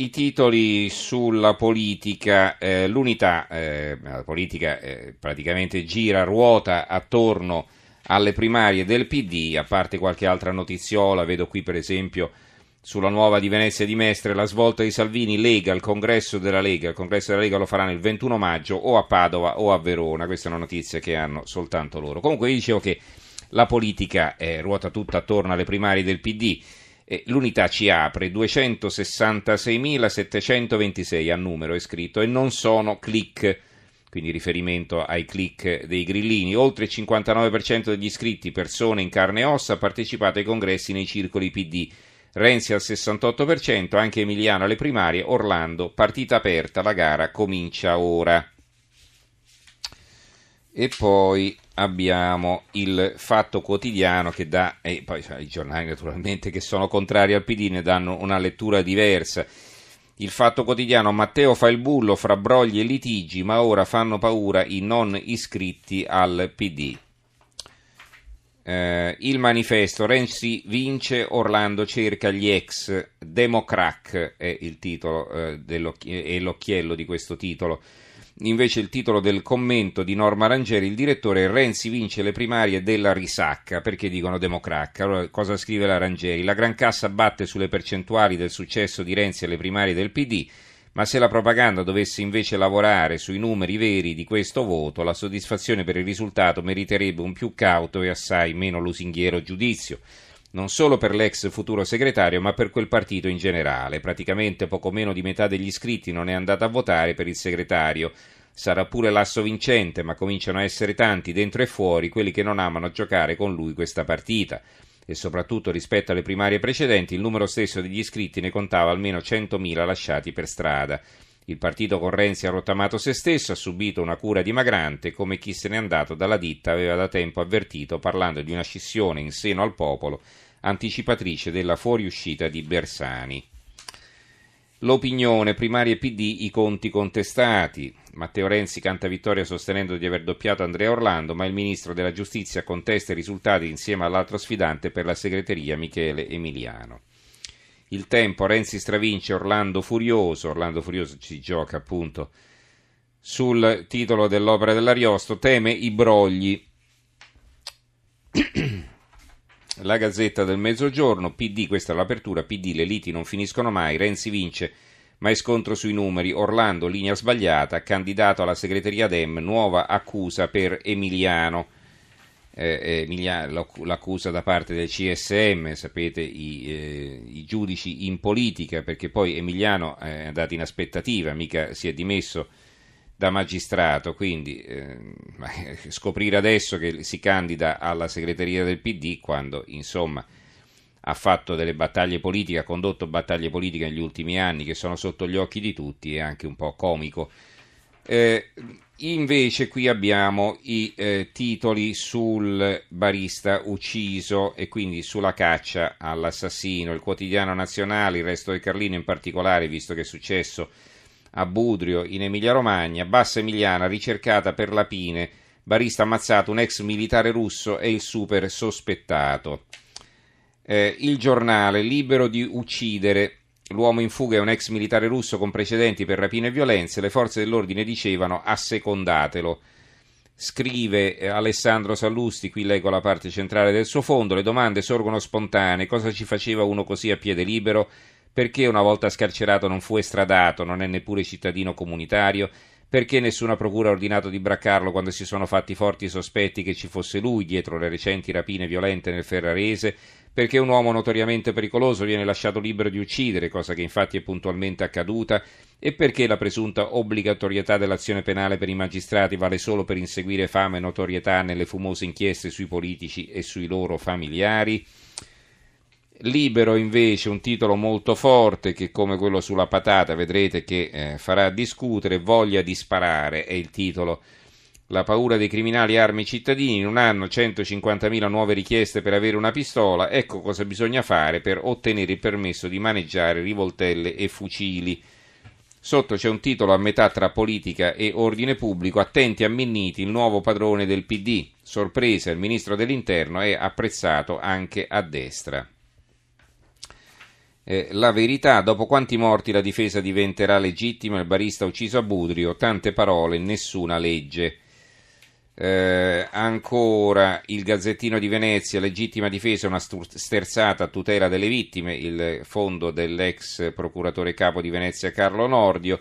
I titoli sulla politica, eh, l'unità, eh, la politica eh, praticamente gira, ruota attorno alle primarie del PD, a parte qualche altra notiziola, vedo qui per esempio sulla nuova di Venezia di Mestre la svolta di Salvini, Lega, il congresso della Lega, il congresso della Lega lo faranno il 21 maggio o a Padova o a Verona, questa è una notizia che hanno soltanto loro. Comunque dicevo che la politica eh, ruota tutta attorno alle primarie del PD l'unità ci apre 266.726 a numero è scritto e non sono click, quindi riferimento ai click dei grillini. Oltre il 59% degli iscritti, persone in carne e ossa, ha partecipato ai congressi nei circoli PD. Renzi al 68%, anche Emiliano alle primarie, Orlando, partita aperta, la gara comincia ora. E poi abbiamo il Fatto Quotidiano che dà, e poi i giornali naturalmente che sono contrari al PD ne danno una lettura diversa. Il Fatto Quotidiano, Matteo fa il bullo fra brogli e litigi, ma ora fanno paura i non iscritti al PD. Eh, il manifesto, Renzi vince, Orlando cerca gli ex, Democrac è il titolo, eh, è l'occhiello di questo titolo. Invece il titolo del commento di Norma Rangeri, il direttore Renzi vince le primarie della risacca, perché dicono democracca. Allora, cosa scrive la Rangeri? La Gran Cassa batte sulle percentuali del successo di Renzi alle primarie del PD, ma se la propaganda dovesse invece lavorare sui numeri veri di questo voto, la soddisfazione per il risultato meriterebbe un più cauto e assai meno lusinghiero giudizio non solo per l'ex futuro segretario, ma per quel partito in generale. Praticamente poco meno di metà degli iscritti non è andata a votare per il segretario. Sarà pure l'asso vincente, ma cominciano a essere tanti dentro e fuori quelli che non amano giocare con lui questa partita. E soprattutto rispetto alle primarie precedenti, il numero stesso degli iscritti ne contava almeno 100.000 lasciati per strada. Il partito con Renzi ha rottamato se stesso, ha subito una cura dimagrante, come chi se n'è andato dalla ditta aveva da tempo avvertito, parlando di una scissione in seno al popolo, anticipatrice della fuoriuscita di Bersani. L'opinione, primarie PD, i conti contestati. Matteo Renzi canta vittoria sostenendo di aver doppiato Andrea Orlando, ma il ministro della giustizia contesta i risultati insieme all'altro sfidante per la segreteria Michele Emiliano. Il tempo, Renzi stravince, Orlando furioso, Orlando furioso ci gioca appunto sul titolo dell'opera dell'Ariosto, teme i brogli. La Gazzetta del Mezzogiorno, PD, questa è l'apertura, PD, le liti non finiscono mai, Renzi vince, ma è scontro sui numeri, Orlando, linea sbagliata, candidato alla segreteria Dem, nuova accusa per Emiliano eh, eh l'accusa da parte del CSM, sapete, i, eh, i, giudici in politica, perché poi Emiliano è andato in aspettativa, mica si è dimesso da magistrato, quindi eh, scoprire adesso che si candida alla segreteria del PD quando insomma ha fatto delle battaglie politiche, ha condotto battaglie politiche negli ultimi anni che sono sotto gli occhi di tutti è anche un po' comico. Eh, Invece qui abbiamo i eh, titoli sul barista ucciso e quindi sulla caccia all'assassino. Il quotidiano nazionale, il resto del Carlino in particolare, visto che è successo a Budrio in Emilia Romagna, Bassa Emiliana ricercata per lapine, barista ammazzato un ex militare russo e il super sospettato. Eh, il giornale libero di uccidere L'uomo in fuga è un ex militare russo con precedenti per rapine e violenze. Le forze dell'ordine dicevano assecondatelo. Scrive eh, Alessandro Sallusti, qui leggo la parte centrale del suo fondo. Le domande sorgono spontanee. Cosa ci faceva uno così a piede libero? Perché una volta scarcerato non fu estradato? Non è neppure cittadino comunitario? Perché nessuna procura ha ordinato di braccarlo quando si sono fatti forti sospetti che ci fosse lui dietro le recenti rapine violente nel Ferrarese? Perché un uomo notoriamente pericoloso viene lasciato libero di uccidere, cosa che infatti è puntualmente accaduta, e perché la presunta obbligatorietà dell'azione penale per i magistrati vale solo per inseguire fama e notorietà nelle fumose inchieste sui politici e sui loro familiari. Libero invece un titolo molto forte che come quello sulla patata vedrete che eh, farà discutere, voglia di sparare è il titolo la paura dei criminali armi i cittadini, in un anno 150.000 nuove richieste per avere una pistola, ecco cosa bisogna fare per ottenere il permesso di maneggiare rivoltelle e fucili. Sotto c'è un titolo a metà tra politica e ordine pubblico, attenti a Minniti, il nuovo padrone del PD. Sorpresa, il ministro dell'interno è apprezzato anche a destra. Eh, la verità, dopo quanti morti la difesa diventerà legittima, il barista ucciso a Budrio, tante parole, nessuna legge. Eh, ancora il Gazzettino di Venezia, legittima difesa, una sterzata a tutela delle vittime, il fondo dell'ex procuratore capo di Venezia Carlo Nordio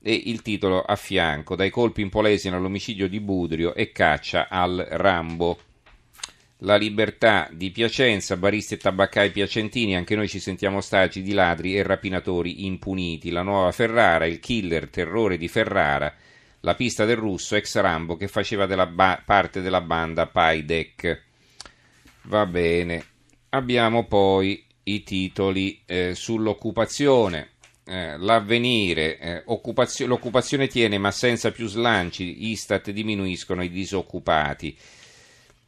e il titolo a fianco, dai colpi in Polesine all'omicidio di Budrio e caccia al Rambo. La libertà di Piacenza, baristi e tabaccai piacentini, anche noi ci sentiamo stagi di ladri e rapinatori impuniti. La nuova Ferrara, il killer terrore di Ferrara, la pista del russo ex Rambo che faceva della ba- parte della banda Paidec. Va bene. Abbiamo poi i titoli eh, sull'occupazione. Eh, l'avvenire, eh, occupazio- l'occupazione tiene ma senza più slanci, Istat diminuiscono i disoccupati.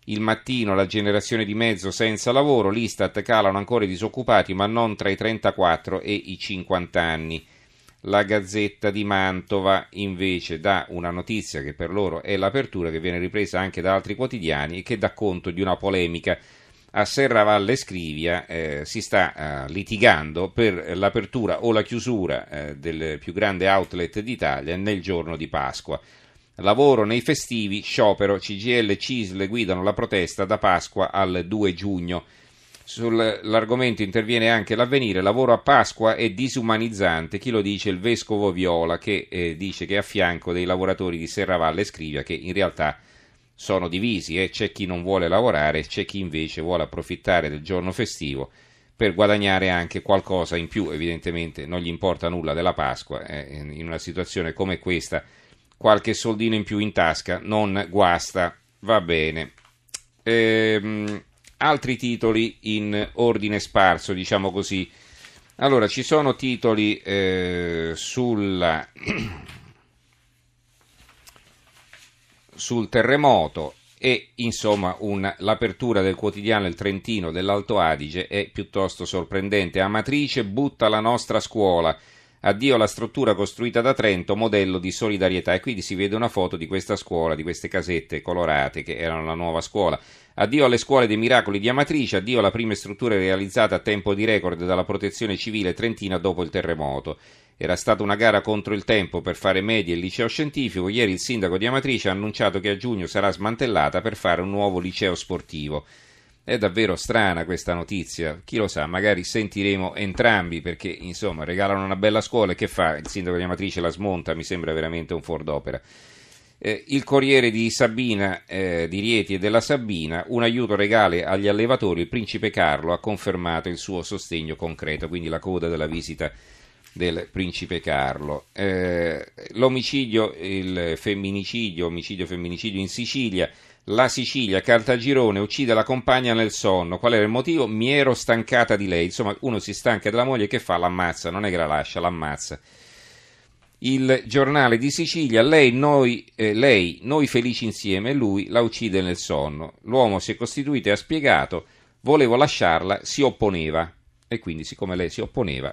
Il mattino la generazione di mezzo senza lavoro, l'Istat calano ancora i disoccupati ma non tra i 34 e i 50 anni. La Gazzetta di Mantova invece dà una notizia che per loro è l'apertura, che viene ripresa anche da altri quotidiani e che dà conto di una polemica. A Serravalle Scrivia eh, si sta eh, litigando per l'apertura o la chiusura eh, del più grande outlet d'Italia nel giorno di Pasqua. Lavoro nei festivi, sciopero, CGL e CISL guidano la protesta da Pasqua al 2 giugno. Sull'argomento interviene anche l'avvenire, lavoro a Pasqua è disumanizzante, chi lo dice? Il vescovo Viola che eh, dice che è a fianco dei lavoratori di Serravalle Scrivia che in realtà sono divisi, eh? c'è chi non vuole lavorare, c'è chi invece vuole approfittare del giorno festivo per guadagnare anche qualcosa in più, evidentemente non gli importa nulla della Pasqua, eh? in una situazione come questa qualche soldino in più in tasca non guasta, va bene. Ehm, altri titoli in ordine sparso, diciamo così. Allora, ci sono titoli eh, sulla, sul terremoto e insomma un, l'apertura del quotidiano Il Trentino dell'Alto Adige è piuttosto sorprendente. Amatrice butta la nostra scuola. Addio alla struttura costruita da Trento, modello di solidarietà. E quindi si vede una foto di questa scuola, di queste casette colorate che erano la nuova scuola. Addio alle scuole dei miracoli di Amatrice, addio alla prime strutture realizzate a tempo di record dalla protezione civile trentina dopo il terremoto. Era stata una gara contro il tempo per fare media e liceo scientifico. Ieri il sindaco di Amatrice ha annunciato che a giugno sarà smantellata per fare un nuovo liceo sportivo. È davvero strana questa notizia, chi lo sa, magari sentiremo entrambi perché insomma regalano una bella scuola e che fa? Il sindaco di Amatrice la smonta, mi sembra veramente un fuor d'opera. Eh, il Corriere di Sabina, eh, di Rieti e della Sabina, un aiuto regale agli allevatori, il principe Carlo ha confermato il suo sostegno concreto, quindi la coda della visita del principe Carlo. Eh, l'omicidio, il femminicidio, omicidio femminicidio in Sicilia, la Sicilia, Caltagirone, uccide la compagna nel sonno. Qual era il motivo? Mi ero stancata di lei. Insomma, uno si stanca della moglie, che fa? L'ammazza, non è che la lascia, l'ammazza il giornale di Sicilia, lei noi, eh, lei, noi felici insieme, lui la uccide nel sonno. L'uomo si è costituito e ha spiegato, volevo lasciarla, si opponeva e quindi siccome lei si opponeva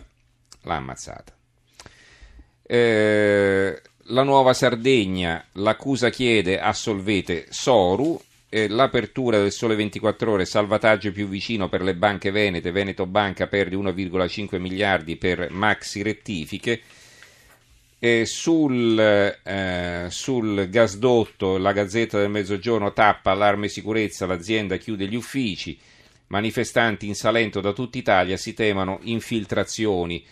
l'ha ammazzata. Eh, la nuova Sardegna, l'accusa chiede assolvete Soru, eh, l'apertura del Sole 24 ore, salvataggio più vicino per le banche venete, Veneto Banca perde 1,5 miliardi per maxi rettifiche, eh, sul, eh, sul, gasdotto la Gazzetta del Mezzogiorno tappa allarme sicurezza, l'azienda chiude gli uffici, manifestanti in Salento da tutta Italia si temono infiltrazioni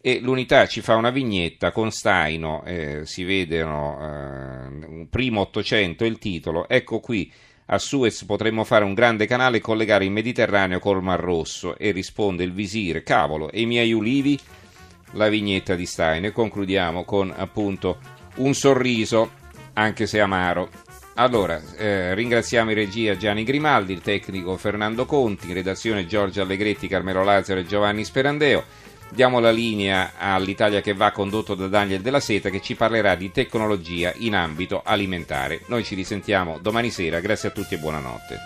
e l'unità ci fa una vignetta con Staino, eh, si vedono eh, primo 800 il titolo, ecco qui a Suez potremmo fare un grande canale e collegare il Mediterraneo col Mar Rosso e risponde il visir, cavolo, e i miei ulivi? la vignetta di Stein e concludiamo con appunto un sorriso, anche se amaro. Allora, eh, ringraziamo in regia Gianni Grimaldi, il tecnico Fernando Conti, in redazione Giorgio Allegretti, Carmelo Lazzaro e Giovanni Sperandeo diamo la linea all'Italia che va condotto da Daniel della Seta che ci parlerà di tecnologia in ambito alimentare. Noi ci risentiamo domani sera, grazie a tutti e buonanotte.